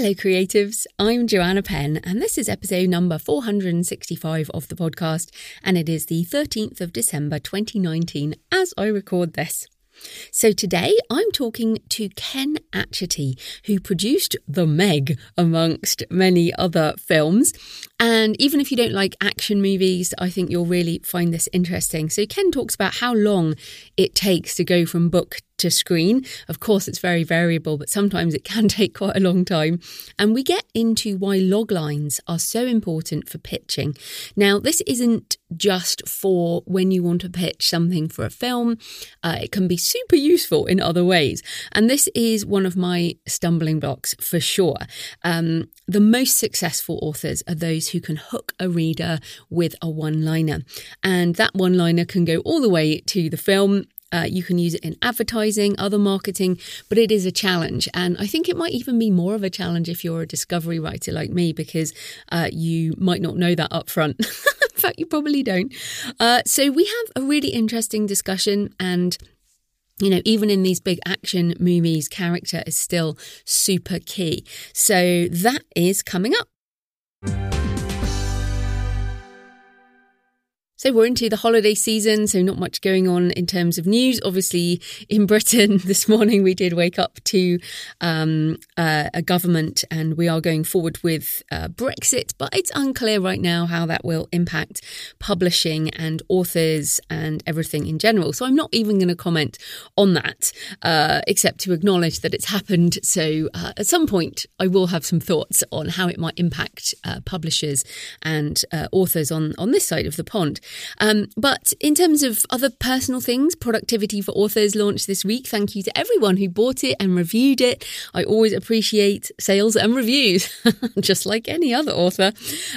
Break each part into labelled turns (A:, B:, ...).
A: Hello, creatives. I'm Joanna Penn, and this is episode number 465 of the podcast, and it is the 13th of December 2019 as I record this. So today I'm talking to Ken Atchity, who produced The Meg amongst many other films. And even if you don't like action movies, I think you'll really find this interesting. So Ken talks about how long it takes to go from book to screen. Of course, it's very variable, but sometimes it can take quite a long time. And we get into why log lines are so important for pitching. Now, this isn't just for when you want to pitch something for a film, uh, it can be super useful in other ways. And this is one of my stumbling blocks for sure. Um, the most successful authors are those who can hook a reader with a one liner. And that one liner can go all the way to the film uh, you can use it in advertising, other marketing, but it is a challenge. And I think it might even be more of a challenge if you're a discovery writer like me, because uh, you might not know that up front. in fact, you probably don't. Uh, so we have a really interesting discussion and you know, even in these big action movies, character is still super key. So that is coming up. So we're into the holiday season, so not much going on in terms of news. Obviously, in Britain this morning we did wake up to um, uh, a government, and we are going forward with uh, Brexit, but it's unclear right now how that will impact publishing and authors and everything in general. So I'm not even going to comment on that, uh, except to acknowledge that it's happened. So uh, at some point, I will have some thoughts on how it might impact uh, publishers and uh, authors on on this side of the pond. Um, but in terms of other personal things, Productivity for Authors launched this week. Thank you to everyone who bought it and reviewed it. I always appreciate sales and reviews, just like any other author.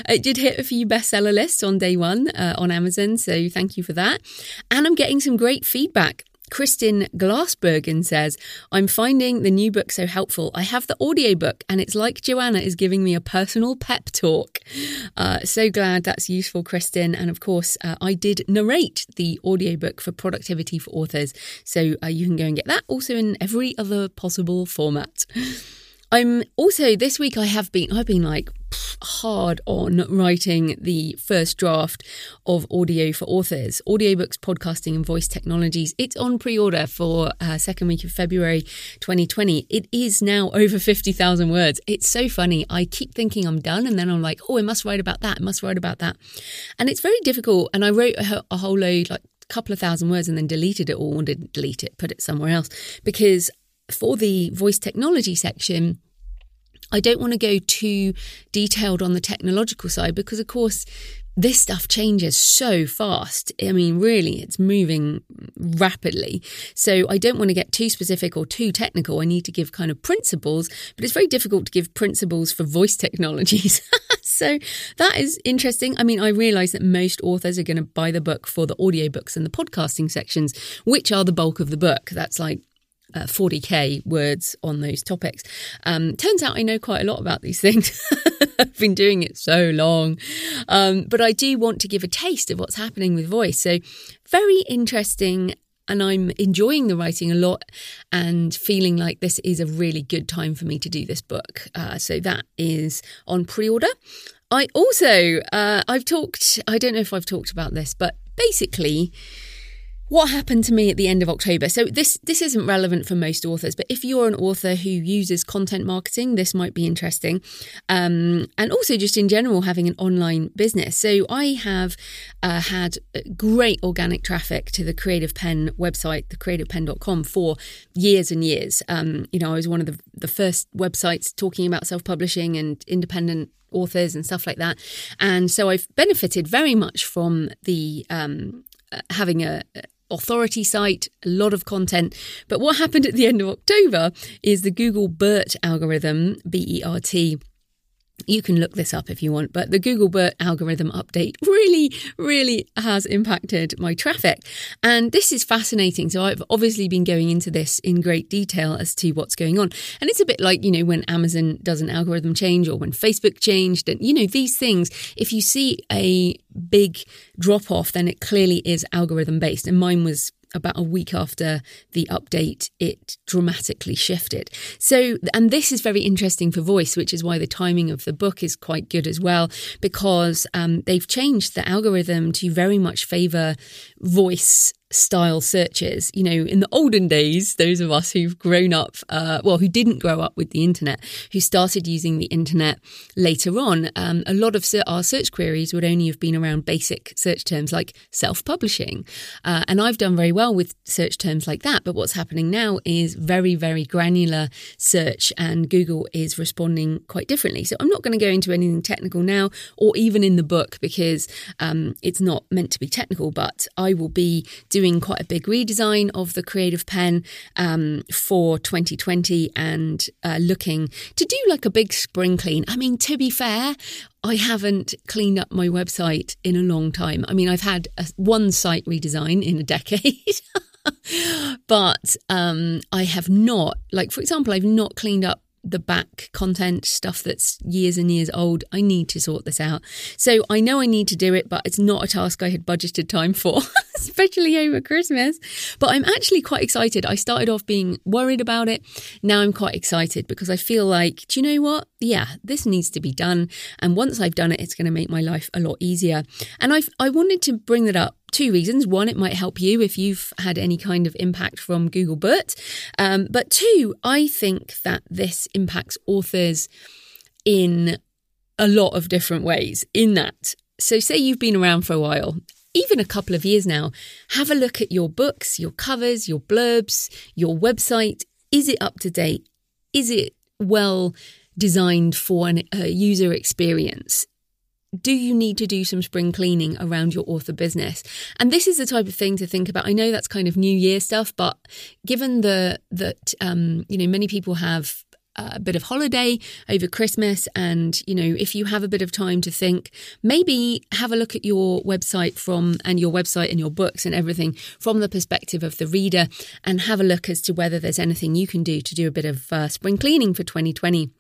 A: It did hit a few bestseller lists on day one uh, on Amazon, so thank you for that. And I'm getting some great feedback. Kristin Glassbergen says, I'm finding the new book so helpful. I have the audiobook and it's like Joanna is giving me a personal pep talk. Uh, so glad that's useful, Kristin. And of course, uh, I did narrate the audiobook for Productivity for Authors. So uh, you can go and get that also in every other possible format. I'm also this week I have been I've been like hard on writing the first draft of audio for authors. Audiobooks podcasting and voice technologies. It's on pre-order for uh, second week of february 2020 it is now over 50000 words. It's so funny. I keep thinking i'm done and then i'm like oh i must write about that. I must write about that. And it's very difficult and i wrote a, a whole load like a couple of thousand words and then deleted it all or didn't delete it put it somewhere else. Because for the voice technology section, I don't want to go too detailed on the technological side because, of course, this stuff changes so fast. I mean, really, it's moving rapidly. So I don't want to get too specific or too technical. I need to give kind of principles, but it's very difficult to give principles for voice technologies. so that is interesting. I mean, I realize that most authors are going to buy the book for the audiobooks and the podcasting sections, which are the bulk of the book. That's like uh, 40k words on those topics. Um, turns out I know quite a lot about these things. I've been doing it so long. Um, but I do want to give a taste of what's happening with voice. So, very interesting. And I'm enjoying the writing a lot and feeling like this is a really good time for me to do this book. Uh, so, that is on pre order. I also, uh, I've talked, I don't know if I've talked about this, but basically, what happened to me at the end of October. So this this isn't relevant for most authors, but if you're an author who uses content marketing, this might be interesting. Um, and also just in general, having an online business. So I have uh, had great organic traffic to the Creative Penn website, thecreativepenn.com, for years and years. Um, you know, I was one of the, the first websites talking about self publishing and independent authors and stuff like that. And so I've benefited very much from the um, uh, having a, authority site, a lot of content. But what happened at the end of October is the Google BERT algorithm, B E R T, you can look this up if you want, but the Google BERT algorithm update really, really has impacted my traffic. And this is fascinating. So I've obviously been going into this in great detail as to what's going on. And it's a bit like, you know, when Amazon does an algorithm change or when Facebook changed. And, you know, these things, if you see a big drop off, then it clearly is algorithm based. And mine was about a week after the update, it dramatically shifted. So, and this is very interesting for voice, which is why the timing of the book is quite good as well, because um, they've changed the algorithm to very much favor voice style searches. You know, in the olden days, those of us who've grown up, uh, well, who didn't grow up with the internet, who started using the internet later on, um, a lot of our search queries would only have been around basic search terms like self publishing. Uh, and I've done very well with search terms like that. But what's happening now is very, very granular search, and Google is responding quite differently. So I'm not going to go into anything technical now or even in the book because um, it's not meant to be technical, but I will be doing doing quite a big redesign of the Creative Penn um, for 2020 and uh, looking to do like a big spring clean. I mean, to be fair, I haven't cleaned up my website in a long time. I mean, I've had a, one site redesign in a decade. but um, I have not, like, for example, I've not cleaned up the back content stuff that's years and years old. I need to sort this out. So I know I need to do it, but it's not a task I had budgeted time for, especially over Christmas. But I'm actually quite excited. I started off being worried about it. Now I'm quite excited because I feel like, do you know what? Yeah, this needs to be done. And once I've done it, it's going to make my life a lot easier. And I I wanted to bring that up two reasons. One, it might help you if you've had any kind of impact from Google BERT. Um, but two, I think that this impacts authors in a lot of different ways. In that, so say you've been around for a while, even a couple of years now, have a look at your books, your covers, your blurbs, your website. Is it up to date? Is it well designed for an, a user experience? do you need to do some spring cleaning around your author business? And this is the type of thing to think about. I know that's kind of New Year stuff, but given the that um, you know many people have a bit of holiday over Christmas, and you know if you have a bit of time to think, maybe have a look at your website from and your website and your books and everything from the perspective of the reader, and have a look as to whether there's anything you can do to do a bit of uh, spring cleaning for 2020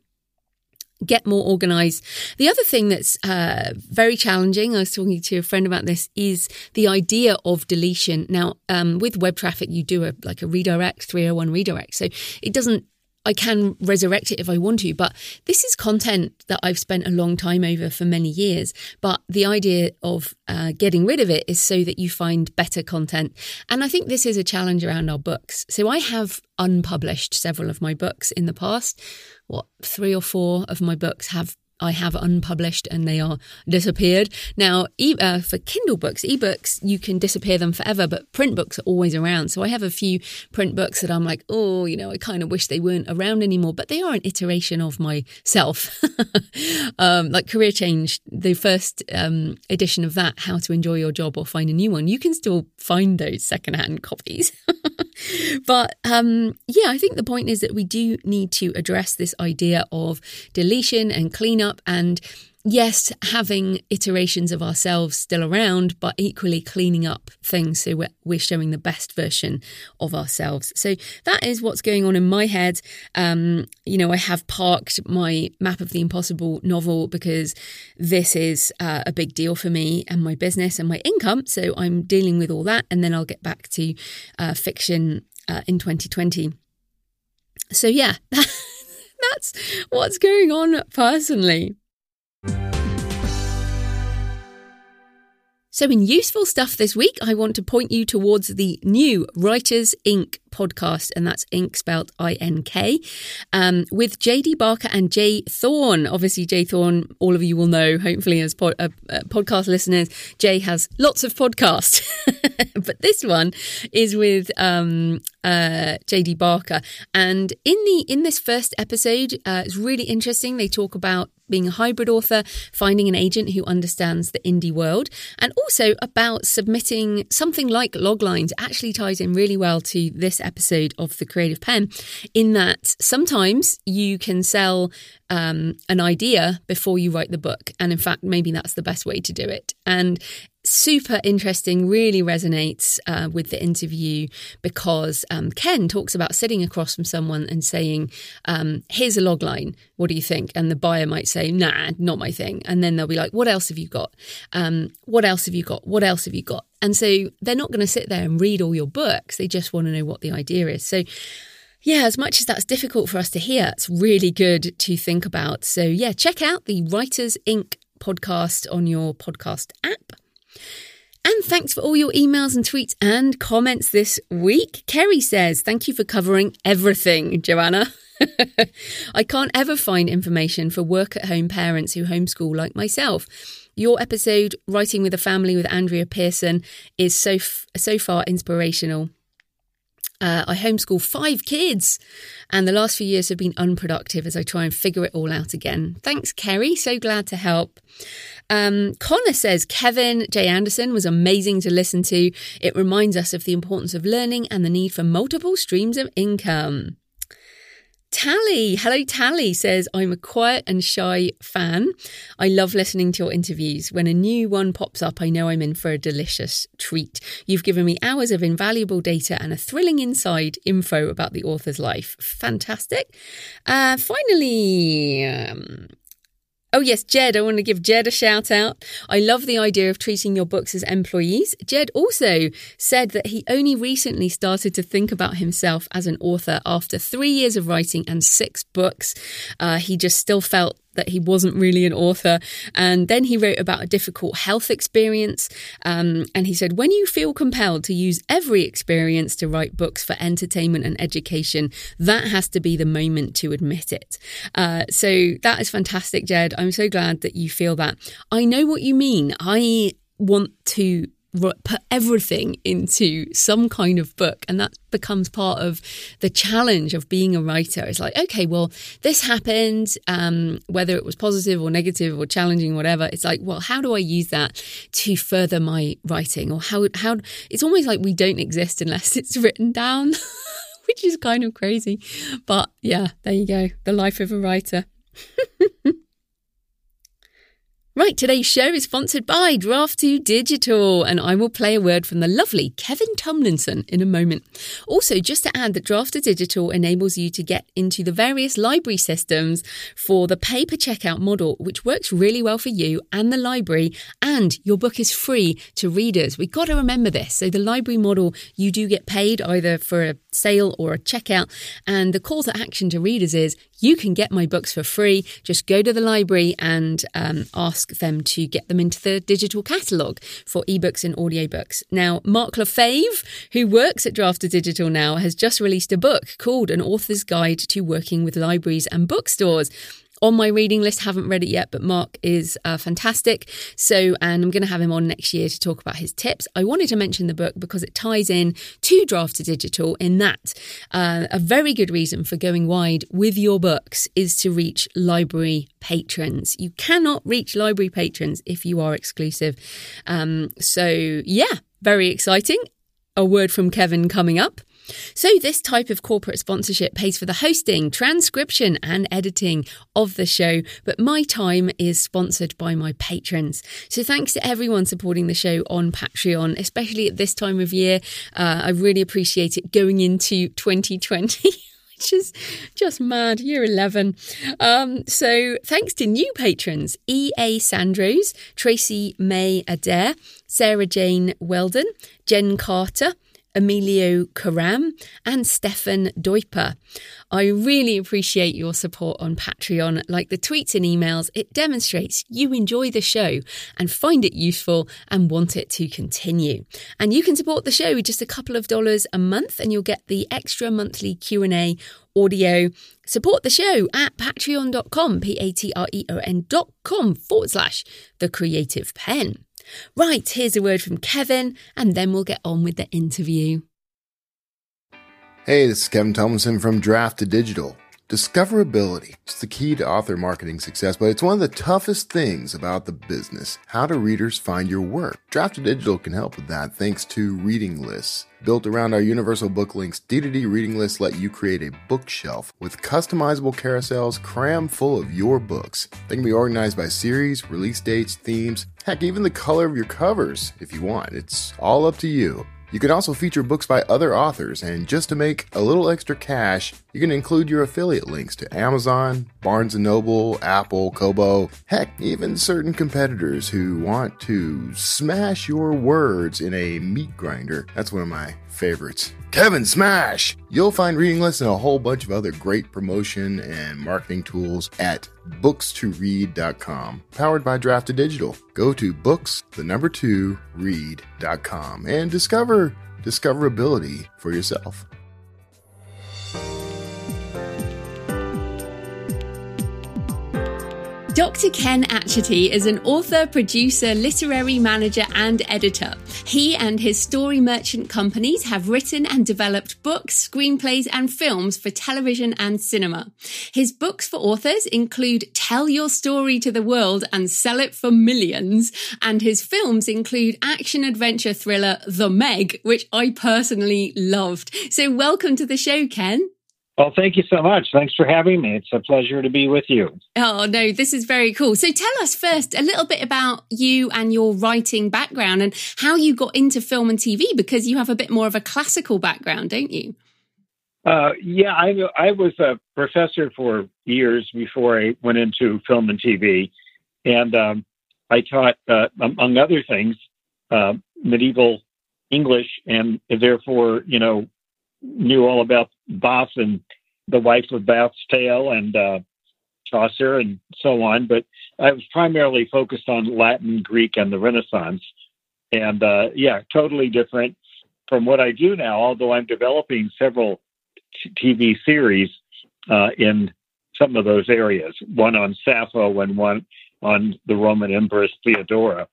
A: get more organized. The other thing that's uh, very challenging, I was talking to a friend about this, is the idea of deletion. Now, um, with web traffic, you do a like a redirect, 301 redirect. So it doesn't I can resurrect it if I want to, but this is content that I've spent a long time over for many years. But the idea of uh, getting rid of it is so that you find better content. And I think this is a challenge around our books. So I have unpublished several of my books in the past. What, three or four of my books have I have unpublished and they are disappeared. Now, e- uh, for Kindle books, ebooks, you can disappear them forever, but print books are always around. So I have a few print books that I'm like, oh, you know, I kind of wish they weren't around anymore, but they are an iteration of myself. um, like Career Change, the first um, edition of that, How to Enjoy Your Job or Find a New One, you can still find those secondhand copies. but um, yeah, I think the point is that we do need to address this idea of deletion and cleanup up and yes, having iterations of ourselves still around, but equally cleaning up things so we're, we're, showing the best version of ourselves. So that is what's going on in my head. Um, you know, I have parked my Map of the Impossible novel because this is uh, a big deal for me and my business and my income. So I'm dealing with all that, and then I'll get back to uh, fiction uh, in 2020. So yeah. that's what's going on personally. So, in useful stuff this week, I want to point you towards the new Writers Ink podcast, and that's Ink spelled I N K, um, with JD Barker and J. Thorn. Obviously, J. Thorn, all of you will know, hopefully, as uh, uh, podcast listeners, Jay has lots of podcasts, but this one is with um, uh, JD Barker. And in the in this first episode, uh, it's really interesting. They talk about being a hybrid author, finding an agent who understands the indie world, and also about submitting something like loglines actually ties in really well to this episode of The Creative Penn, in that sometimes you can sell um, an idea before you write the book. And in fact, maybe that's the best way to do it. And super interesting, really resonates uh, with the interview because um, Ken talks about sitting across from someone and saying, um, Here's a log line. What do you think? And the buyer might say, Nah, not my thing. And then they'll be like, What else have you got? Um, what else have you got? What else have you got? And so they're not going to sit there and read all your books. They just want to know what the idea is. So, yeah, as much as that's difficult for us to hear, it's really good to think about. So, yeah, check out the Writers Ink podcast on your podcast app. And thanks for all your emails and tweets and comments this week. Kerry says, Thank you for covering everything, Joanna. I can't ever find information for work at home parents who homeschool like myself. Your episode, Writing with a Family with Andrea Pearson, is so, so far inspirational. Uh, I homeschool five kids, and the last few years have been unproductive as I try and figure it all out again. Thanks, Kerry. So glad to help. Um, Connor says Kevin J. Anderson was amazing to listen to. It reminds us of the importance of learning and the need for multiple streams of income. Tally, hello Tally says, I'm a quiet and shy fan. I love listening to your interviews. When a new one pops up, I know I'm in for a delicious treat. You've given me hours of invaluable data and a thrilling inside info about the author's life. Fantastic. Uh, finally, um, Oh, yes, Jed. I want to give Jed a shout out. I love the idea of treating your books as employees. Jed also said that he only recently started to think about himself as an author after three years of writing and six books. Uh, he just still felt that he wasn't really an author. And then he wrote about a difficult health experience. Um, and he said, When you feel compelled to use every experience to write books for entertainment and education, that has to be the moment to admit it. Uh, so that is fantastic, Jed. I'm so glad that you feel that. I know what you mean. I want to put everything into some kind of book and that becomes part of the challenge of being a writer. It's like okay well this happened um, whether it was positive or negative or challenging whatever. It's like well how do i use that to further my writing? Or how how it's almost like we don't exist unless it's written down which is kind of crazy. But yeah there you go. The life of a writer Right, today's show is sponsored by Draft2Digital, and I will play a word from the lovely Kevin Tumlinson in a moment. Also, just to add that Draft2Digital enables you to get into the various library systems for the pay per checkout model, which works really well for you and the library, and your book is free to readers. We've got to remember this. So, the library model, you do get paid either for a sale or a checkout, and the call to action to readers is you can get my books for free. Just go to the library and um, ask them to get them into the digital catalogue for ebooks and audiobooks. Now, Mark Lefebvre, who works at Draft2Digital now, has just released a book called An Author's Guide to Working with Libraries and Bookstores on my reading list. Haven't read it yet, but Mark is uh, fantastic. So, and I'm going to have him on next year to talk about his tips. I wanted to mention the book because it ties in to Draft2Digital in that uh, a very good reason for going wide with your books is to reach library patrons. You cannot reach library patrons if you are exclusive. Um, so, yeah, very exciting. A word from Kevin coming up. So, this type of corporate sponsorship pays for the hosting, transcription, and editing of the show, but my time is sponsored by my patrons. So, thanks to everyone supporting the show on Patreon, especially at this time of year. Uh, I really appreciate it going into 2020. which is just mad. Year 11. Um, so thanks to new patrons E.A. Sandros, Tracy May Adair, Sarah Jane Weldon, Jen Carter, Emilio Karam, and Stefan Deuper. I really appreciate your support on Patreon. Like the tweets and emails, it demonstrates you enjoy the show and find it useful and want it to continue. And you can support the show with just a couple of dollars a month and you'll get the extra monthly Q&A audio. Support the show at patreon.com, P-A-T-R-E-O-N dot com forward slash the creative penn. Right, here's a word from Kevin, and then we'll get on with the interview.
B: Hey, this is Kevin Tumlinson from Draft2Digital. Discoverability is the key to author marketing success, but it's one of the toughest things about the business. How do readers find your work? Draft2Digital can help with that thanks to reading lists. Built around our universal book links, D2D reading lists let you create a bookshelf with customizable carousels crammed full of your books. They can be organized by series, release dates, themes, heck, even the color of your covers if you want. It's all up to you. You can also feature books by other authors, and just to make a little extra cash, you can include your affiliate links to Amazon, Barnes & Noble, Apple, Kobo, heck, even certain competitors who want to smash your words in a meat grinder. That's one of my favorites. Kevin Smash! You'll find reading lists and a whole bunch of other great promotion and marketing tools at books2read.com, powered by Draft2Digital. Go to books, the number two, read.com and discover discoverability for yourself.
A: Dr. Ken Atchity is an author, producer, literary manager, and editor. He and his story merchant companies have written and developed books, screenplays, and films for television and cinema. His books for authors include Tell Your Story to the World and Sell It for Millions, and his films include action adventure thriller The Meg, which I personally loved. So, welcome to the show, Ken.
C: Well, thank you so much. Thanks for having me. It's a pleasure to be with you.
A: Oh, no, this is very cool. So tell us first a little bit about you and your writing background and how you got into film and TV because you have a bit more of a classical background, don't you?
C: Uh, yeah, I, I was a professor for years before I went into film and TV. And um, I taught, uh, among other things, uh, medieval English and therefore, you know, knew all about Bath and the wife of Bath's tale and uh, Chaucer and so on. But I was primarily focused on Latin, Greek, and the Renaissance. And uh, yeah, totally different from what I do now, although I'm developing several t- TV series uh, in some of those areas, one on Sappho and one on the Roman Empress Theodora.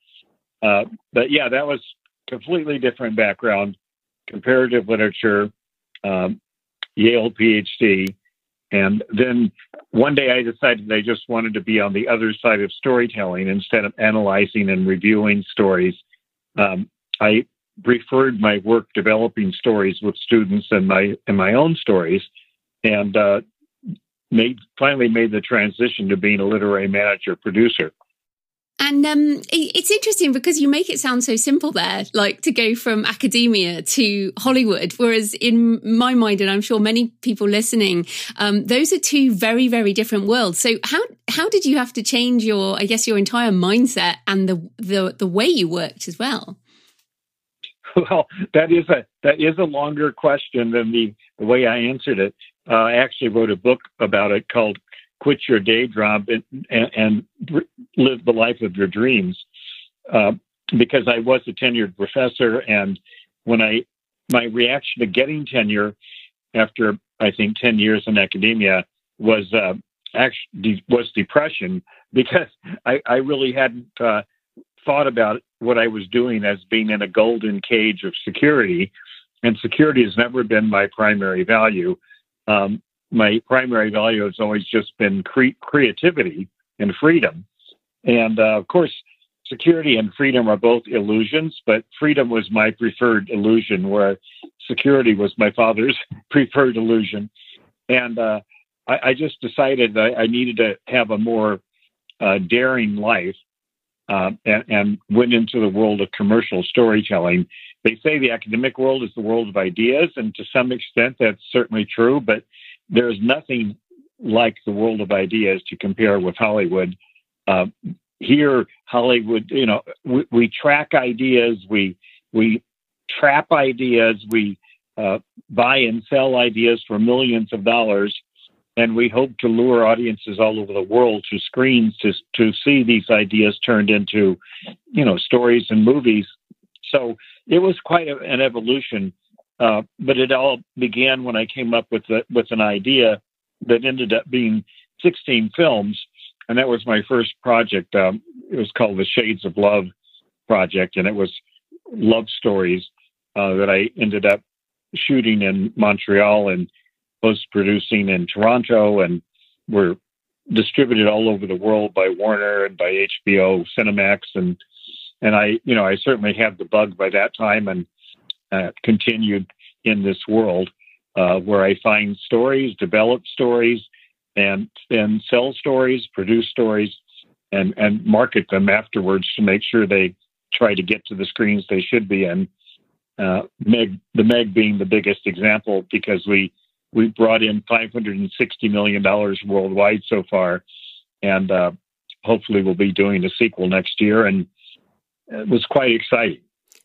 C: Uh, but yeah, that was completely different background, comparative literature, um, Yale PhD. And then one day I decided I just wanted to be on the other side of storytelling instead of analyzing and reviewing stories. Um, I referred my work developing stories with students and my and my own stories, and uh, made finally made the transition to being a literary manager producer.
A: And um, it's interesting because you make it sound so simple there, like to go from academia to Hollywood. Whereas in my mind, and I'm sure many people listening, um, those are two very, very different worlds. So how how did you have to change your, I guess, your entire mindset and the the, the way you worked as well?
C: Well, that is a that is a longer question than the the way I answered it. Uh, I actually wrote a book about it called quit your day job and, and, and live the life of your dreams. Uh, because I was a tenured professor, and when I my reaction to getting tenure after I think ten years in academia was uh, actually was depression because I, I really hadn't uh, thought about what I was doing as being in a golden cage of security, and security has never been my primary value. Um, my primary value has always just been cre- creativity and freedom. And uh, of course, security and freedom are both illusions, but freedom was my preferred illusion, where security was my father's preferred illusion. And uh, I, I, just decided I, I, needed to have a more uh, daring life uh, and, and went into the world of commercial storytelling. They say the academic world is the world of ideas, and to some extent that's certainly true, but there's nothing like the world of ideas to compare with Hollywood. Uh, here, Hollywood, you know, we, we, track ideas, we we trap ideas, we uh, buy and sell ideas for millions of dollars, and we hope to lure audiences all over the world to screens to to see these ideas turned into, you know, stories and movies. So it was quite a, an evolution uh, but it all began when I came up with with an idea that ended up being 16 films, and that was my first project. Um, it was called the Shades of Love project, and it was love stories uh, that I ended up shooting in Montreal and post producing in Toronto, and we're distributed all over the world by Warner and by HBO, Cinemax, and and I, you know, I certainly had the bug by that time and uh, continued in this world uh, where I find stories, develop stories, and then sell stories, produce stories, and and market them afterwards to make sure they try to get to the screens they should be in. Uh, Meg, the Meg being the biggest example because we we brought in 560 million dollars worldwide so far, and uh, hopefully we'll be doing a sequel next year. And it was quite exciting.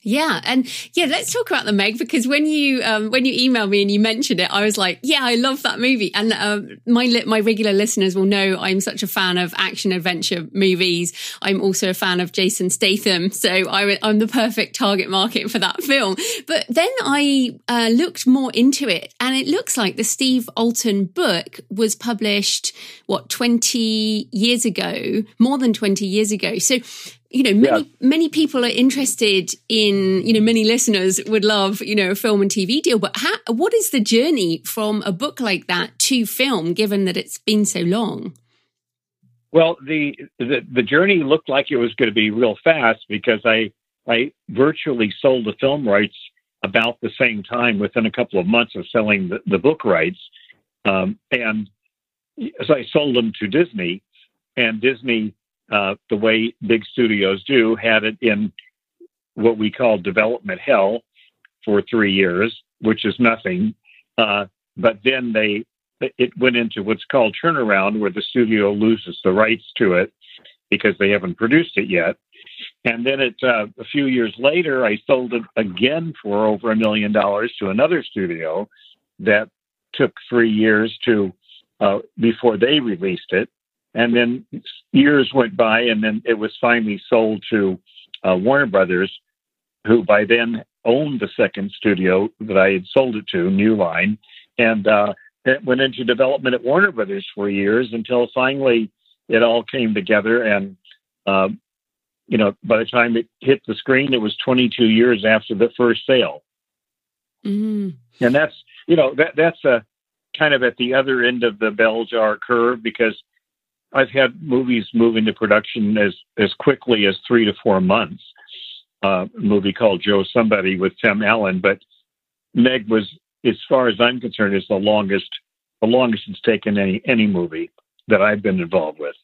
A: Yeah, and yeah, let's talk about the Meg because when you um, when you emailed me and you mentioned it, I was like, yeah, I love that movie. And um, my my regular listeners will know I'm such a fan of action adventure movies. I'm also a fan of Jason Statham, so I, am the perfect target market for that film. But then I uh, looked more into it, and it looks like the Steve Alten book was published what 20 years ago, more than 20 years ago. So you know many yeah. many people are interested in you know many listeners would love you know a film and tv deal but how, what is the journey from a book like that to film given that it's been so long
C: well the the, the journey looked like it was going to be real fast because i i virtually sold the film rights about the same time within a couple of months of selling the, the book rights um, and so i sold them to disney and disney uh, the way big studios do, had it in what we call development hell for three years, which is nothing. Uh, but then they it went into what's called turnaround, where the studio loses the rights to it because they haven't produced it yet. And then it uh, a few years later, I sold it again for over a million dollars to another studio that took three years to uh, before they released it. And then years went by, and then it was finally sold to uh, Warner Brothers, who by then owned the second studio that I had sold it to, New Line, and uh, it went into development at Warner Brothers for years until finally it all came together. And uh, you know, by the time it hit the screen, it was 22 years after the first sale. Mm-hmm. And that's you know that that's a kind of at the other end of the bell jar curve because I've had movies move into production as as quickly as three to four months. Uh, a movie called Joe Somebody with Tim Allen, but Meg was, as far as I'm concerned, is the longest the longest it's taken any any movie that I've been involved with.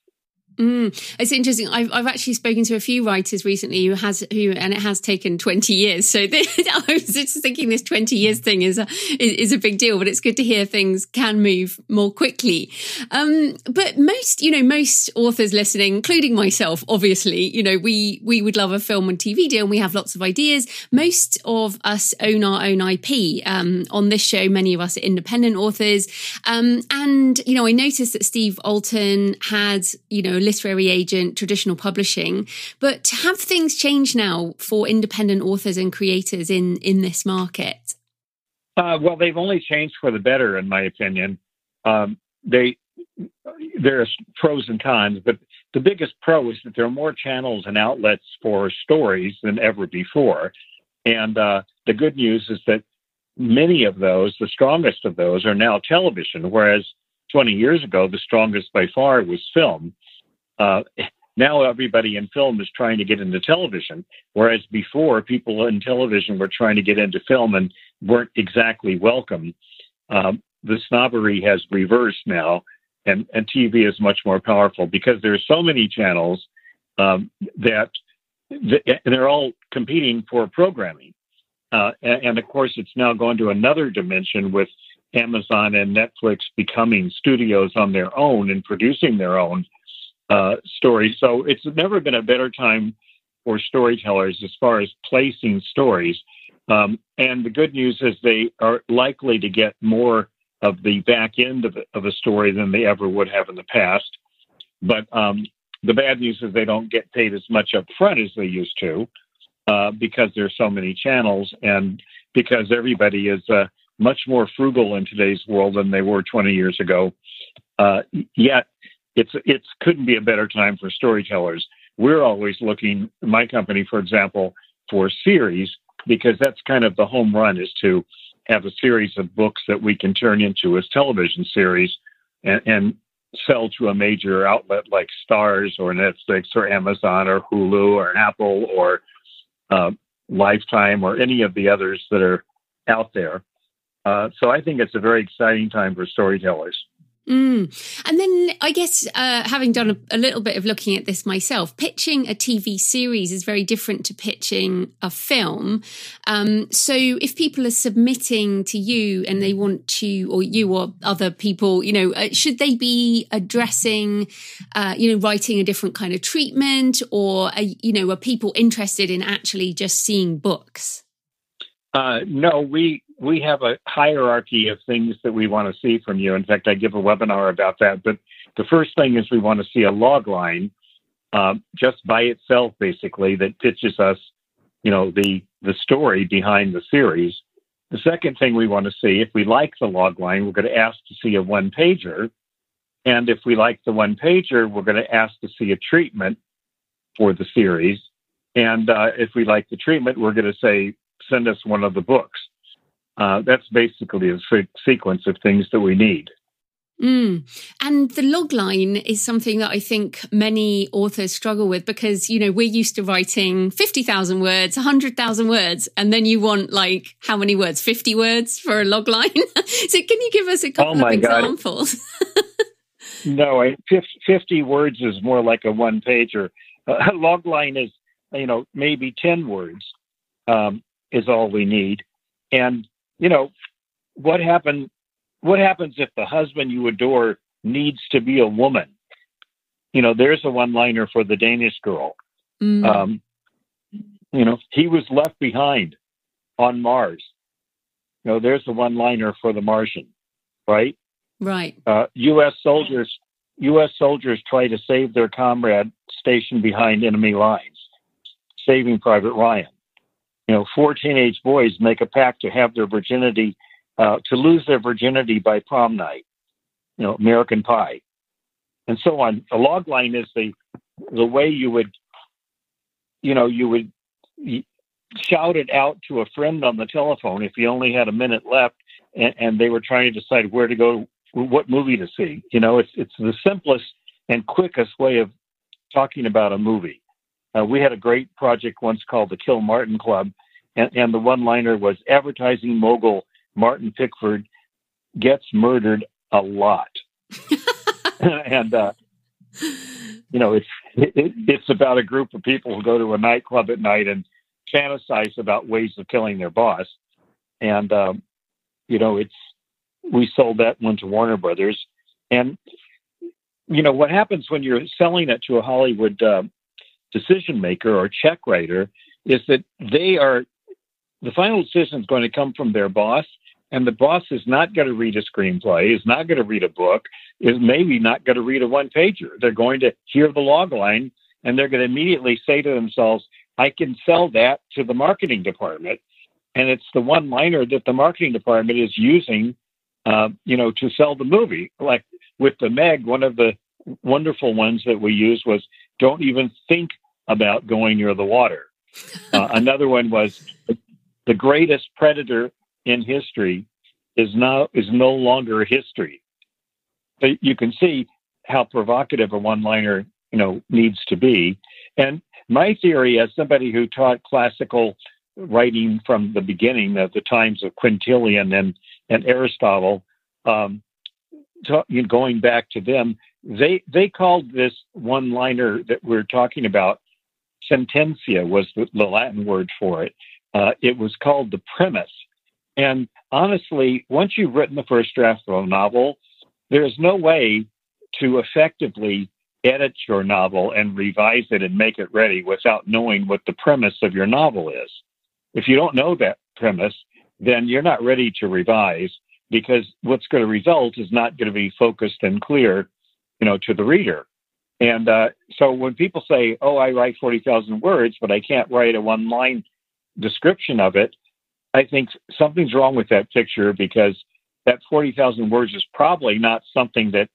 A: Mm, it's interesting. I've, I've actually spoken to a few writers recently who has who, and it has taken twenty years. So I was just thinking this twenty years thing is a is, is, a big deal, but it's good to hear things can move more quickly. Um, but most, you know, most authors listening, including myself, obviously, you know, we we would love a film and TV deal, and we have lots of ideas. Most of us own our own IP. Um, on this show, many of us are independent authors, um, and you know, I noticed that Steve Alten had, you know literary agent, traditional publishing. But have things changed now for independent authors and creators in, in this market?
C: Uh, well, they've only changed for the better, in my opinion. Um, they there's pros and cons, but the biggest pro is that there are more channels and outlets for stories than ever before. And uh, the good news is that many of those, the strongest of those, are now television, whereas 20 years ago, the strongest by far was film. Uh, now everybody in film is trying to get into television, whereas before people in television were trying to get into film and weren't exactly welcome. Um, the snobbery has reversed now, and, and TV is much more powerful because there are so many channels um, that th- they're all competing for programming. Uh, and, and, of course, it's now gone to another dimension with Amazon and Netflix becoming studios on their own and producing their own uh, stories. So it's never been a better time for storytellers as far as placing stories. Um, and the good news is they are likely to get more of the back end of, of a story than they ever would have in the past. But um, the bad news is they don't get paid as much up front as they used to uh, because there's so many channels and because everybody is uh, much more frugal in today's world than they were 20 years ago. Uh, yet it's it's couldn't be a better time for storytellers. We're always looking, my company, for example, for series because that's kind of the home run is to have a series of books that we can turn into a television series and, and sell to a major outlet like Starz or Netflix or Amazon or Hulu or Apple or uh, Lifetime or any of the others that are out there. Uh, so I think it's a very exciting time for storytellers.
A: Mm. And then I guess uh, having done a, a, little bit of looking at this myself, pitching a TV series is very different to pitching a film. Um, so if people are submitting to you and they want to, or you or other people, you know, uh, should they be addressing, uh, you know, writing a different kind of treatment, or are, you know, are people interested in actually just seeing books?
C: Uh, no, we we have a hierarchy of things that we want to see from you. In fact, I give a webinar about that. But the first thing is we want to see a log line uh, just by itself, basically, that pitches us, you know, the the story behind the series. The second thing we want to see, if we like the log line, we're going to ask to see a one pager. And if we like the one pager, we're going to ask to see a treatment for the series. And uh, if we like the treatment, we're going to say, send us one of the books. Uh, that's basically a sequence of things that we need.
A: Mm. And the log line is something that I think many authors struggle with because, you know, we're used to writing 50,000 words, 100,000 words, and then you want like how many words? 50 words for a log line? so can you give us a couple oh of examples?
C: no, 50 words is more like a one pager. A log line is, you know, maybe 10 words um, is all we need. And you know, what happened? What happens if the husband you adore needs to be a woman? You know, there's a one-liner for the Danish girl. Mm. Um, you know, he was left behind on Mars. You know, there's a one-liner for the Martian, right?
A: Right.
C: Uh, U.S. soldiers, U.S. soldiers try to save their comrade stationed behind enemy lines, saving Private Ryan you know, four teenage boys make a pact to have their virginity, uh, to lose their virginity by prom night, you know, American Pie, and so on. A log line is the the way you would, you know, you would shout it out to a friend on the telephone if you only had a minute left, and, and they were trying to decide where to go, what movie to see. You know, it's it's the simplest and quickest way of talking about a movie. Uh, we had a great project once called the Kill Martin Club, and, and the one liner was advertising mogul Martin Pickford gets murdered a lot. and, uh, you know, it's, it, it's about a group of people who go to a nightclub at night and fantasize about ways of killing their boss. And, um, you know, it's, we sold that one to Warner Brothers. And, you know, what happens when you're selling it to a Hollywood uh, decision maker or check writer is that they are the final decision is going to come from their boss and the boss is not going to read a screenplay is not going to read a book is maybe not going to read a one pager they're going to hear the log line and they're going to immediately say to themselves i can sell that to the marketing department. And it's the one liner that the marketing department is using uh, you know to sell the movie. Like with the meg one of the wonderful ones that we used was don't even think about going near the water. Uh, another one was the greatest predator in history is now is no longer history. But you can see how provocative a one-liner you know needs to be. And my theory, as somebody who taught classical writing from the beginning of the times of Quintilian and and Aristotle, um, going back to them, they they called this one liner that we're talking about sententia was the, the Latin word for it. Uh, it was called the premise. And honestly, once you've written the first draft of a novel, there's no way to effectively edit your novel and revise it and make it ready without knowing what the premise of your novel is. If you don't know that premise, then you're not ready to revise because what's going to result is not going to be focused and clear you know, to the reader. And uh, so when people say, "Oh, I write forty thousand words, but I can't write a one-line description of it," I think something's wrong with that picture because that forty thousand words is probably not something that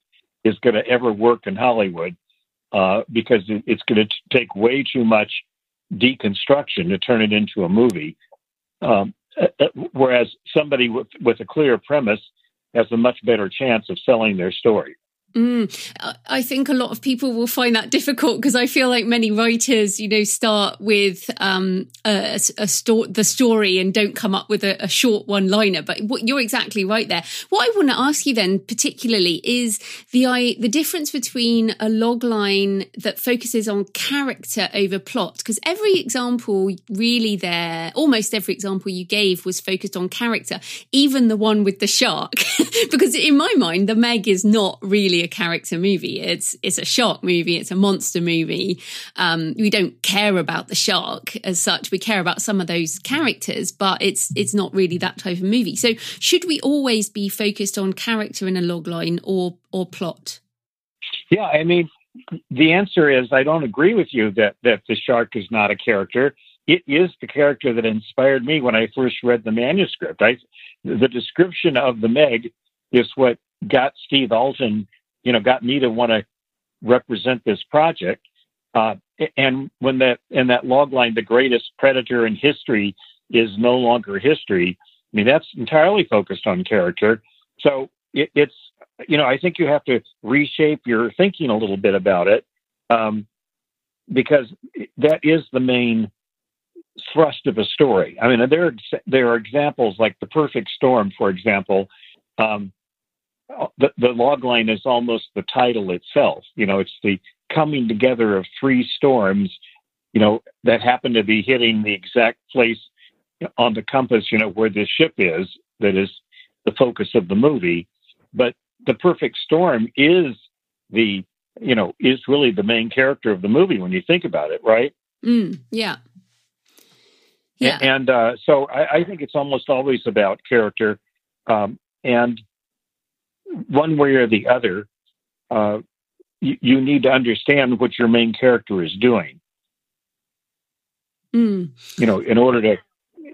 C: is going to ever work in Hollywood uh, because it's going to take way too much deconstruction to turn it into a movie. Um, uh, uh, whereas somebody with with a clear premise has a much better chance of selling their story.
A: Mm, I think a lot of people will find that difficult because I feel like many writers, you know, start with um, a, a sto- the story and don't come up with a, a short one liner. But what, you're exactly right there. What I want to ask you then, particularly, is the I, the difference between a log line that focuses on character over plot. Because every example, really, there, almost every example you gave was focused on character, even the one with the shark. because in my mind, the Meg is not really a character movie. It's it's a shark movie. It's a monster movie. Um, we don't care about the shark as such. We care about some of those characters, but it's it's not really that type of movie. So should we always be focused on character in a logline or or plot?
C: Yeah, I mean, the answer is I don't agree with you that that the shark is not a character. It is the character that inspired me when I first read the manuscript. I, the description of the Meg is what got Steve Alten you know, got me to want to represent this project. Uh, and when that in that log line, the greatest predator in history is no longer history. I mean, that's entirely focused on character. So it, it's, you know, I think you have to reshape your thinking a little bit about it, um, because that is the main thrust of a story. I mean, there are, there are examples like the perfect storm, for example. Um, the, the log line is almost the title itself. You know, it's the coming together of three storms, you know, that happen to be hitting the exact place on the compass, you know, where the ship is, that is the focus of the movie. But the perfect storm is the, you know, is really the main character of the movie when you think about it, right?
A: Mm, yeah.
C: Yeah. And, and uh, so I, I, think it's almost always about character. Um, and one way or the other, uh, you, you, need to understand what your main character is doing.
A: Mm.
C: You know, in order to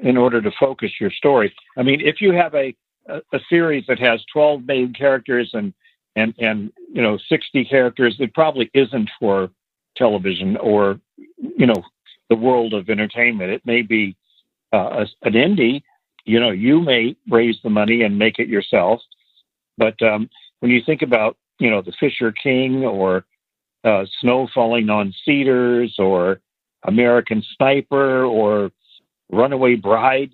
C: in order to focus your story. I mean, if you have a, a, a series that has twelve main characters and and and you know sixty characters, it probably isn't for television or you know the world of entertainment. It may be uh, a, an indie. You know, you may raise the money and make it yourself, but um, when you think about, you know, the Fisher King or uh, Snow Falling on Cedars or American Sniper or Runaway Bride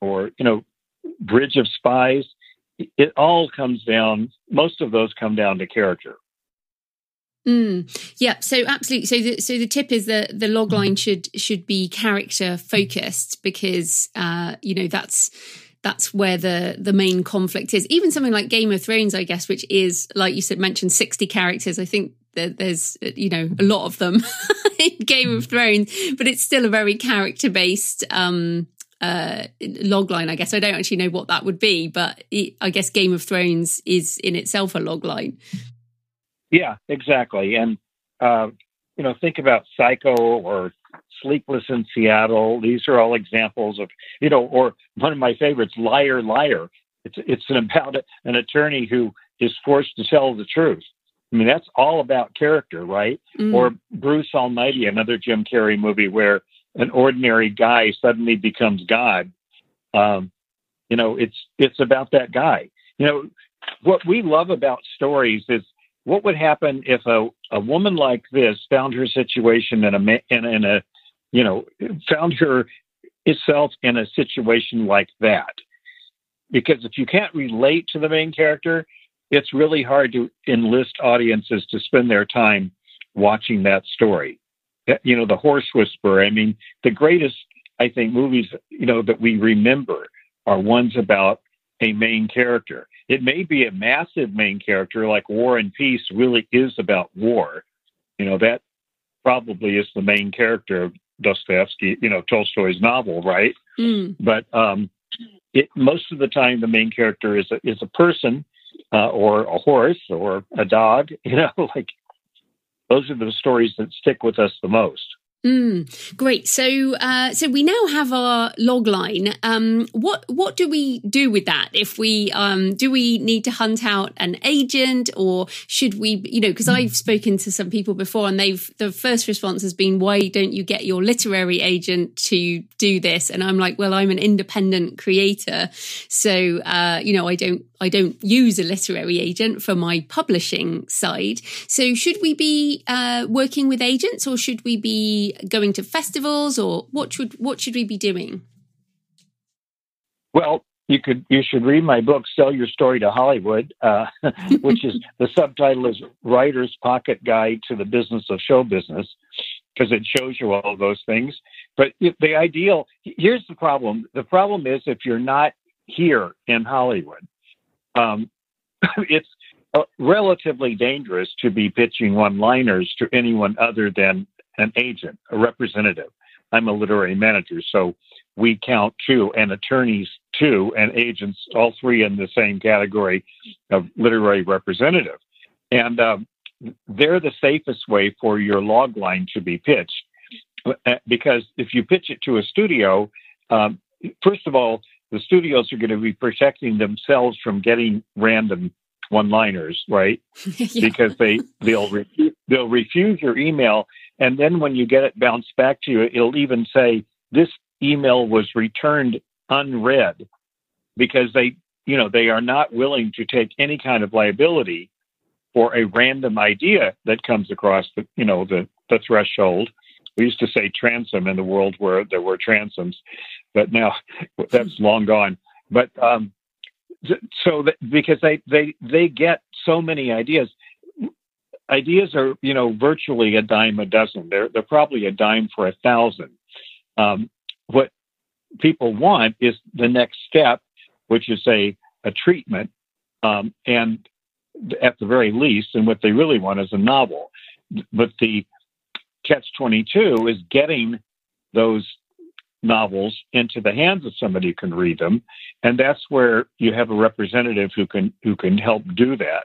C: or, you know, Bridge of Spies, it all comes down, most of those come down to character.
A: Mm, yeah, so absolutely. So the so the tip is that the log line should should be character focused because uh, you know that's that's where the the main conflict is. Even something like Game of Thrones, I guess, which is like you said, mentioned sixty characters. I think that there's you know a lot of them in Game of Thrones, but it's still a very character based um, uh, logline. I guess I don't actually know what that would be, but it, I guess Game of Thrones is in itself a logline.
C: Yeah, exactly, and uh, you know, think about Psycho or Sleepless in Seattle. These are all examples of, you know, or one of my favorites, Liar, Liar. It's it's about an attorney who is forced to tell the truth. I mean, that's all about character, right? Mm. Or Bruce Almighty, another Jim Carrey movie where an ordinary guy suddenly becomes God. Um, you know, it's it's about that guy. You know, what we love about stories is what would happen if a, a woman like this found her situation in a in, in a you know, found her itself in a situation like that. Because if you can't relate to the main character, it's really hard to enlist audiences to spend their time watching that story. You know, the horse whisperer. I mean, the greatest, I think, movies, you know, that we remember are ones about a main character. It may be a massive main character like War and Peace really is about war. You know, that probably is the main character of Dostoevsky, you know, Tolstoy's novel, right?
A: Mm.
C: But um, it, most of the time, the main character is a, is a person uh, or a horse or a dog. You know, like those are the stories that stick with us the most.
A: Mm, great. So, uh, so we now have our log line. Um, what what do we do with that? If we um, do, we need to hunt out an agent, or should we? You know, because I've spoken to some people before, and they've the first response has been, "Why don't you get your literary agent to do this?" And I'm like, "Well, I'm an independent creator, so uh, you know, I don't I don't use a literary agent for my publishing side. So, should we be uh, working with agents, or should we be going to festivals, or what should what should we be doing?
C: Well, you could you should read my book, "Sell Your Story to Hollywood," uh, which is the subtitle is "Writer's Pocket Guide to the Business of Show Business," because it shows you all those things. But the ideal here's the problem: the problem is if you're not here in Hollywood, um, it's uh, relatively dangerous to be pitching one-liners to anyone other than an agent, a representative. I'm a literary manager, so we count two, and attorneys two, and agents all three in the same category of literary representative. And um, they're the safest way for your log line to be pitched. Uh, because if you pitch it to a studio, um, first of all, the studios are going to be protecting themselves from getting random one-liners, right? yeah. Because they they'll re- they'll refuse your email, and then when you get it bounced back to you, it'll even say this email was returned unread, because they you know they are not willing to take any kind of liability for a random idea that comes across the you know the the threshold. We used to say transom in the world where there were transoms, but now that's long gone. But um, so that, because they they they get so many ideas. Ideas are you know virtually a dime a dozen. They're they're probably a dime for a thousand. Um, what people want is the next step, which is a a treatment, um, and at the very least, and what they really want is a novel. But the catch 22 is getting those novels into the hands of somebody who can read them. And that's where you have a representative who can who can help do that.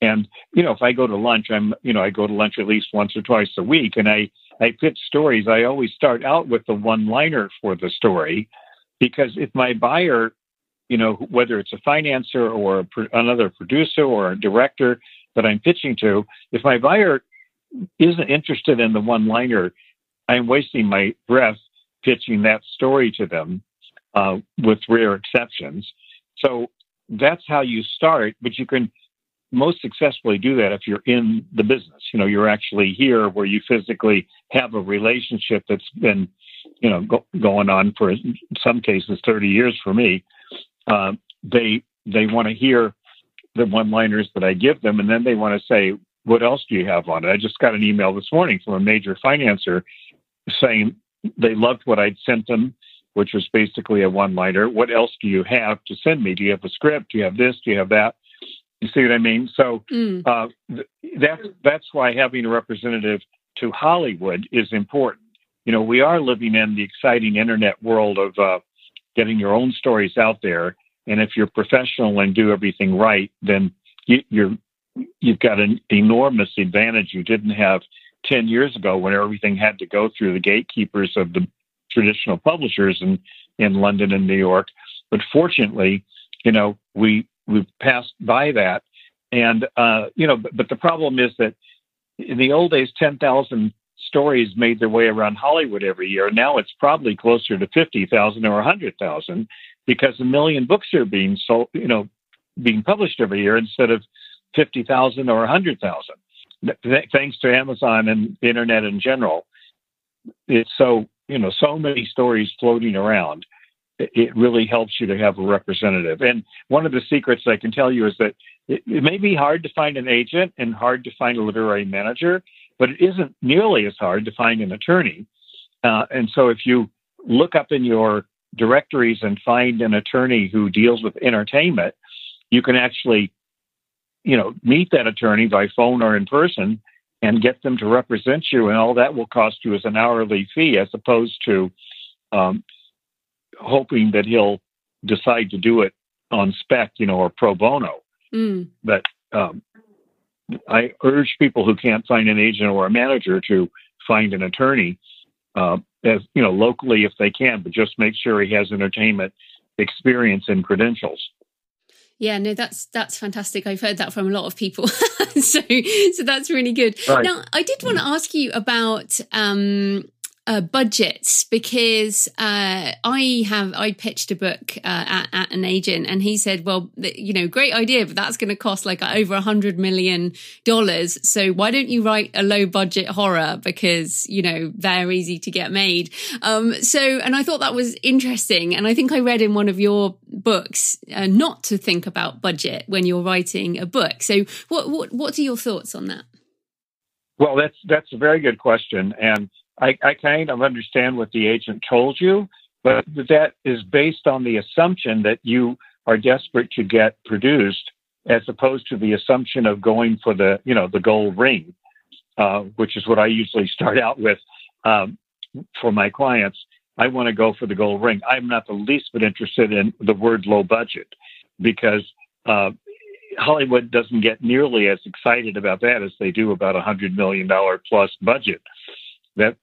C: And you know if i go to lunch i'm you know i go to lunch at least once or twice a week. And i i pitch stories. I always start out with the one liner for the story because if my buyer you know whether it's a financer or another producer or a director that i'm pitching to if my buyer isn't interested in the one liner i'm wasting my breath pitching that story to them, uh, with rare exceptions. So that's how you start, but you can most successfully do that if you're in the business. You know, you're actually here where you physically have a relationship that's been, you know, go, going on for some cases 30 years for me. Uh, they they want to hear the one-liners that I give them, and then they want to say, "What else do you have on it?" I just got an email this morning from a major financer saying they loved what I'd sent them, which was basically a one liner. What else do you have to send me? Do you have a script? Do you have this? Do you have that? You see what I mean? So mm. uh, that's that's why having a representative to Hollywood is important. You know, we are living in the exciting internet world of uh, getting your own stories out there, and if you're professional and do everything right, then you, you're you've got an enormous advantage you didn't have 10 years ago when everything had to go through the gatekeepers of the traditional publishers in, in London and New York. But fortunately, you know, we we passed by that. And, uh, you know, but, but the problem is that in the old days, 10,000 stories made their way around Hollywood every year. Now it's probably closer to 50,000 or 100,000 because a million books are being sold, you know, being published every year instead of 50,000 or 100,000 th- thanks to Amazon and the internet in general, it's so you know so many stories floating around. It really helps you to have a representative. And one of the secrets I can tell you is that it, it may be hard to find an agent and hard to find a literary manager, but it isn't nearly as hard to find an attorney. Uh, and so if you look up in your directories and find an attorney who deals with entertainment, you can actually you know, meet that attorney by phone or in person and get them to represent you, and all that will cost you as an hourly fee, as opposed to um, hoping that he'll decide to do it on spec, you know, or pro bono. Mm. But um, I urge people who can't find an agent or a manager to find an attorney uh, as you know, locally if they can, but just make sure he has entertainment experience and credentials.
A: Yeah, no, that's that's fantastic. I've heard that from a lot of people, so so that's really good. Right. Now, I did want to ask you about um, uh, budgets because uh, I have I pitched a book uh, at, at, an agent and he said, well, you know, great idea, but that's going to cost like over a hundred million dollars. So why don't you write a low budget horror because you know they're easy to get made. Um, so and I thought that was interesting, and I think I read in one of your books uh, not to think about budget when you're writing a book. So what what what are your thoughts on that?
C: Well, that's that's a very good question, and I, I kind of understand what the agent told you, but that is based on the assumption that you are desperate to get produced, as opposed to the assumption of going for the you know the gold ring, uh, which is what I usually start out with um, for my clients. I want to go for the gold ring. I'm not the least bit interested in the word low budget because uh, Hollywood doesn't get nearly as excited about that as they do about a hundred million dollar plus budget that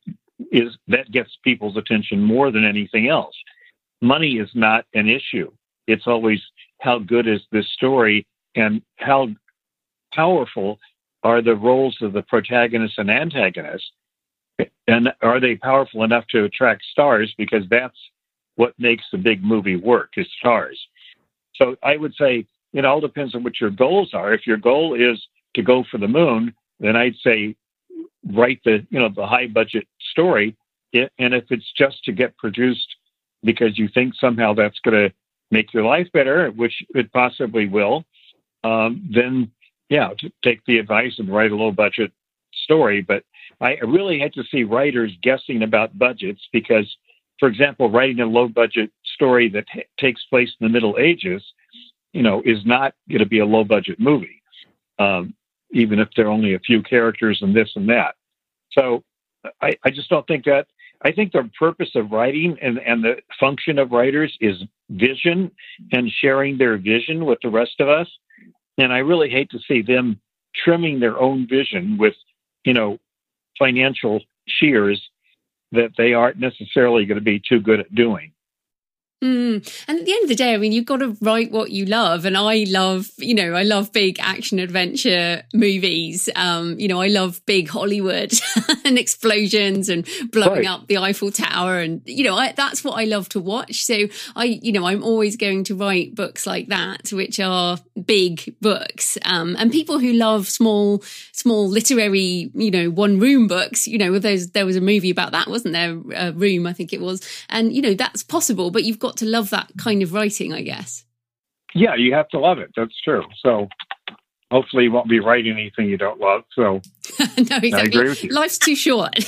C: is that gets people's attention more than anything else. Money is not an issue. It's always how good is this story and how powerful are the roles of the protagonist and antagonist and are they powerful enough to attract stars because that's what makes the big movie work is stars so i would say it all depends on what your goals are if your goal is to go for the moon then i'd say write the you know the high budget story and if it's just to get produced because you think somehow that's going to make your life better which it possibly will um, then yeah take the advice and write a low budget story. But i really hate to see writers guessing about budgets because for example writing a low budget story that t- takes place in the middle ages you know is not going to be a low budget movie. Um, even if there are only a few characters and this and that. So I, I just don't think that. I think the purpose of writing and, and the function of writers is vision and sharing their vision with the rest of us. And I really hate to see them trimming their own vision with, you know, financial shears that they aren't necessarily going to be too good at doing.
A: Mm. And at the end of the day, I mean, you've got to write what you love. And I love, you know, I love big action adventure movies. Um, you know, I love big Hollywood and explosions and blowing right. up the Eiffel Tower. And, you know, I, that's what I love to watch. So I, you know, I'm always going to write books like that, which are big books. Um, and people who love small, small literary, you know, one room books, you know, there was a movie about that, wasn't there? A room, I think it was. And, you know, that's possible, but you've got got to love that kind of writing, I guess.
C: Yeah, you have to love it. That's true. So hopefully you won't be writing anything you don't love. So
A: no, exactly. Life's too short.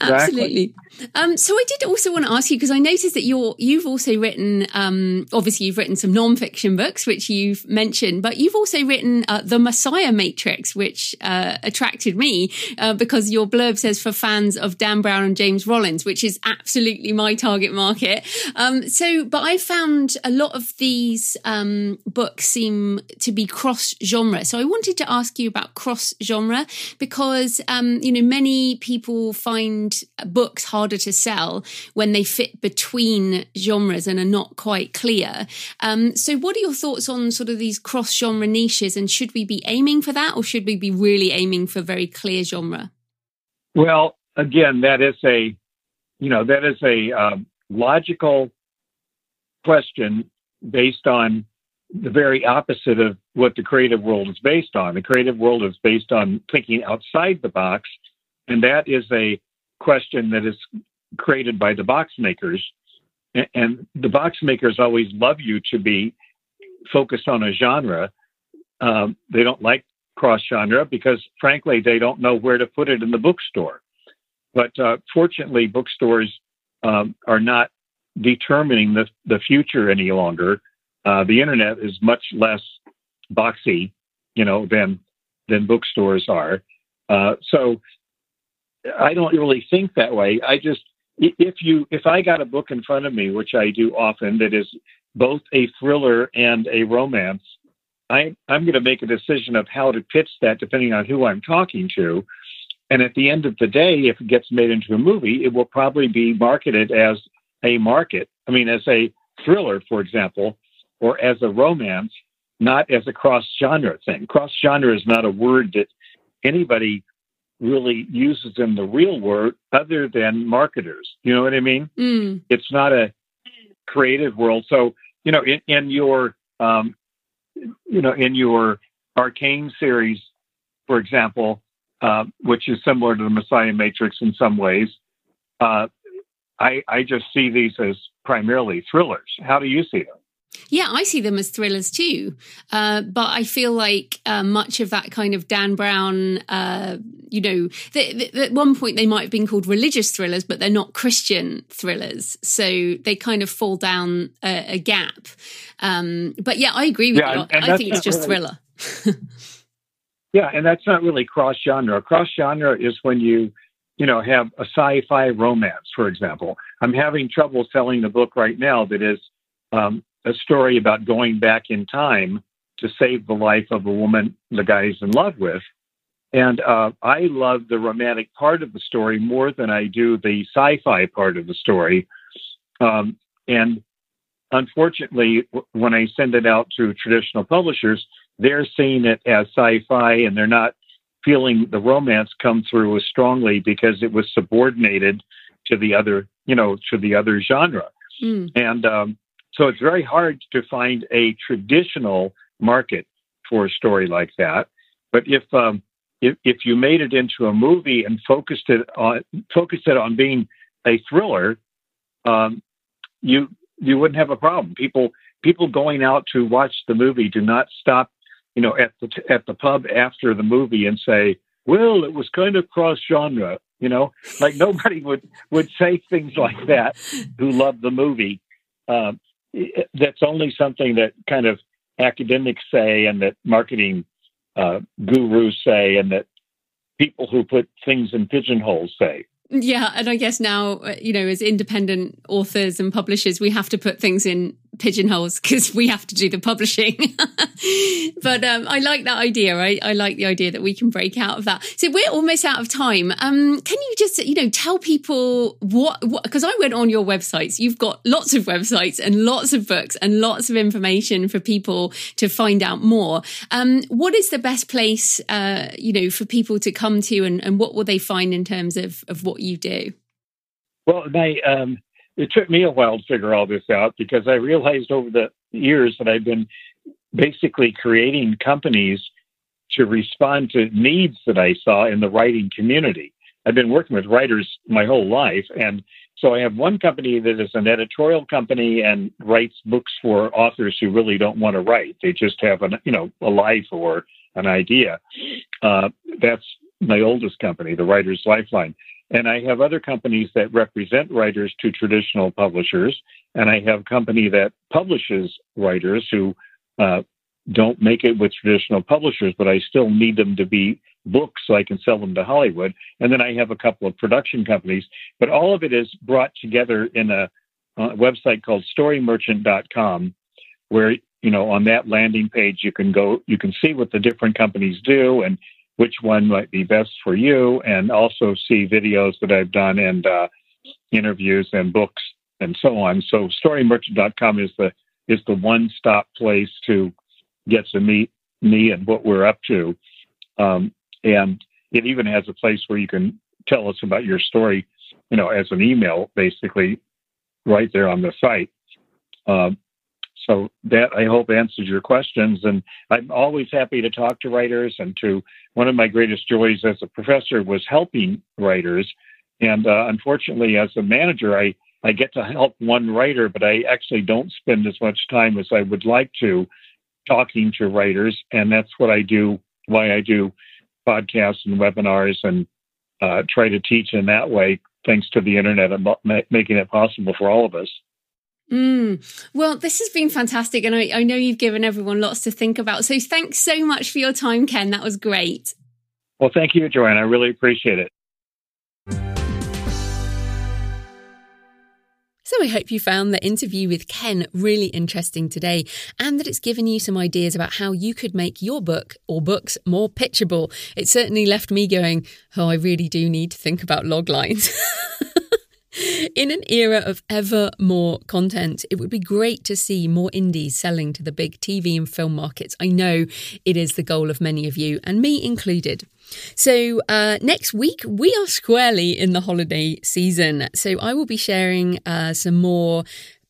A: Absolutely. Um, so I did also want to ask you because I noticed that you're you've also written um, obviously you've written some non-fiction books which you've mentioned, but you've also written uh, the Messiah Matrix, which uh, attracted me uh, because your blurb says for fans of Dan Brown and James Rollins, which is absolutely my target market. Um, so, but I found a lot of these um, books seem to be cross genre. So I wanted to ask you about cross genre because um, you know many people find books books harder to sell when they fit between genres and are not quite clear. Um, so, what are your thoughts on sort of these cross genre niches? And should we be aiming for that, or should we be really aiming for very clear genre?
C: Well, again, that is a you know that is a um, logical question based on the very opposite of what the creative world is based on. The creative world is based on thinking outside the box, and that is a question that is created by the box makers. And the box makers always love you to be focused on a genre. Um, they don't like cross genre because, frankly, they don't know where to put it in the bookstore. But uh, fortunately, bookstores um, are not determining the, the future any longer. Uh, the internet is much less boxy, you know, than than bookstores are. Uh, so I don't really think that way. I just if you if I got a book in front of me, which I do often, that is both a thriller and a romance, I I'm going to make a decision of how to pitch that depending on who I'm talking to. And at the end of the day, if it gets made into a movie, it will probably be marketed as a market. I mean, as a thriller, for example, or as a romance, not as a cross genre thing. Cross genre is not a word that anybody really uses in the real world other than marketers. You know what I mean?
A: Mm.
C: It's not a creative world. So, you know, in, in your, um, you know, in your Arkane series, for example, uh, which is similar to the Messiah Matrix in some ways, uh, I, I just see these as primarily thrillers. How do you see them?
A: Yeah, I see them as thrillers too. Uh, but I feel like uh, much of that kind of Dan Brown, uh, you know, at one point they might have been called religious thrillers, but they're not Christian thrillers. So they kind of fall down a, a gap. Um, but yeah, I agree with yeah, you. I think it's just really, thriller.
C: yeah, and that's not really cross genre. Cross genre is when you you know, have a sci-fi romance, for example. I'm having trouble selling the book right now that is um, a story about going back in time to save the life of a woman the guy is in love with. And uh, I love the romantic part of the story more than I do the sci fi part of the story. Um, and unfortunately, w- when I send it out to traditional publishers, they're seeing it as sci fi and they're not feeling the romance come through as strongly because it was subordinated to the other, you know, to the other genre. Mm. And um, so it's very hard to find a traditional market for a story like that. But if um, if, if you made it into a movie and focused it on focused it on being a thriller, um, you you wouldn't have a problem. People people going out to watch the movie do not stop, you know, at the at the pub after the movie and say, "Well, it was kind of cross genre." You know, like nobody would would say things like that who love the movie. Um, that's only something that kind of academics say and that marketing uh, gurus say and that people who put things in pigeonholes say.
A: Yeah, and I guess now, uh, you know, as independent authors and publishers, we have to put things in pigeonholes because we have to do the publishing. but um, I like that idea. I, I like the idea that we can break out of that. So we're almost out of time. Um, can you just, you know, tell people what, because I went on your websites. You've got lots of websites and lots of books and lots of information for people to find out more. Um, what is the best place, uh, you know, for people to come to and, and what will they find in terms of, of what you do?
C: Well, my um, it took me a while to figure all this out because I realized over the years that I've been basically creating companies to respond to needs that I saw in the writing community. I've been working with writers my whole life. And so I have one company that is an editorial company and writes books for authors who really don't want to write. They just have an, you know, a life or an idea. Uh, that's my oldest company, the Writers Lifeline. And I have other companies that represent writers to traditional publishers. And I have a company that publishes writers who uh, don't make it with traditional publishers, but I still need them to be books so I can sell them to Hollywood. And then I have a couple of production companies. But all of it is brought together in a, a website called storymerchant.com, where you know on that landing page you can go you can see what the different companies do and which one might be best for you, and also see videos that I've done and uh, interviews and books and so on. So storymerchant.com is the is the one stop place to get to meet me and what we're up to. Um, and it even has a place where you can tell us about your story, you know, as an email, basically, right there on the site. Um, so that I hope answers your questions. And I'm always happy to talk to writers. And to one of my greatest joys as a professor was helping writers. And uh, unfortunately, as a manager, I I get to help one writer, but I actually don't spend as much time as I would like to talking to writers. And that's what I do. Why I do podcasts and webinars and uh, try to teach in that way, thanks to the internet and making it possible for all of us.
A: Mm. Well, this has been fantastic. And I, I know you've given everyone lots to think about. So thanks so much for your time, Ken. That was great.
C: Well, thank you, Joanne. I really appreciate it.
A: So Also, I hope you found the interview with Ken really interesting today and that it's given you some ideas about how you could make your book or books more pitchable. It certainly left me going, oh, I really do need to think about log lines. In an era of ever more content, it would be great to see more indies selling to the big TV and film markets. I know it is the goal of many of you, and me included. So, uh, next week, we are squarely in the holiday season. So, I will be sharing uh, some more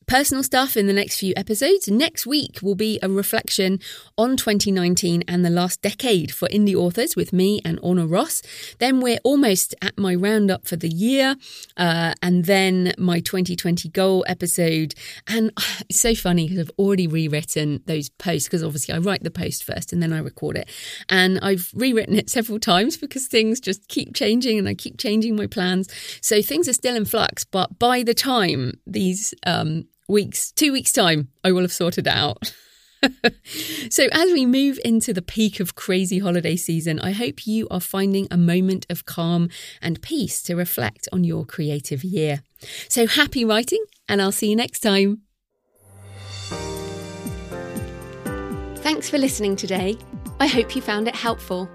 A: personal stuff in the next few episodes. Next week will be a reflection on 2019 and the last decade for indie authors with me and Orna Ross. Then we're almost at my roundup for the year, uh, and then my 2020 goal episode. And it's so funny because I've already rewritten those posts because obviously I write the post first and then I record it. And I've rewritten it several times because things just keep changing and I keep changing my plans. So things are still in flux, but by the time these um, weeks, two weeks' time, I will have sorted out. so, as we move into the peak of crazy holiday season, I hope you are finding a moment of calm and peace to reflect on your creative year. So, happy writing, and I'll see you next time. Thanks for listening today. I hope you found it helpful.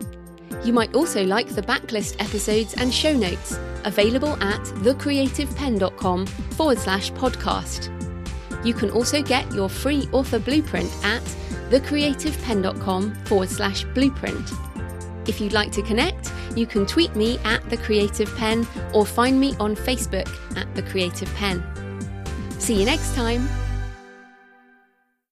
A: You might also like the backlist episodes and show notes available at thecreativepenn.com forward slash podcast. You can also get your free author blueprint at thecreativepenn.com forward slash blueprint. If you'd like to connect, you can tweet me at The Creative Penn or find me on Facebook at The Creative Penn. See you next time.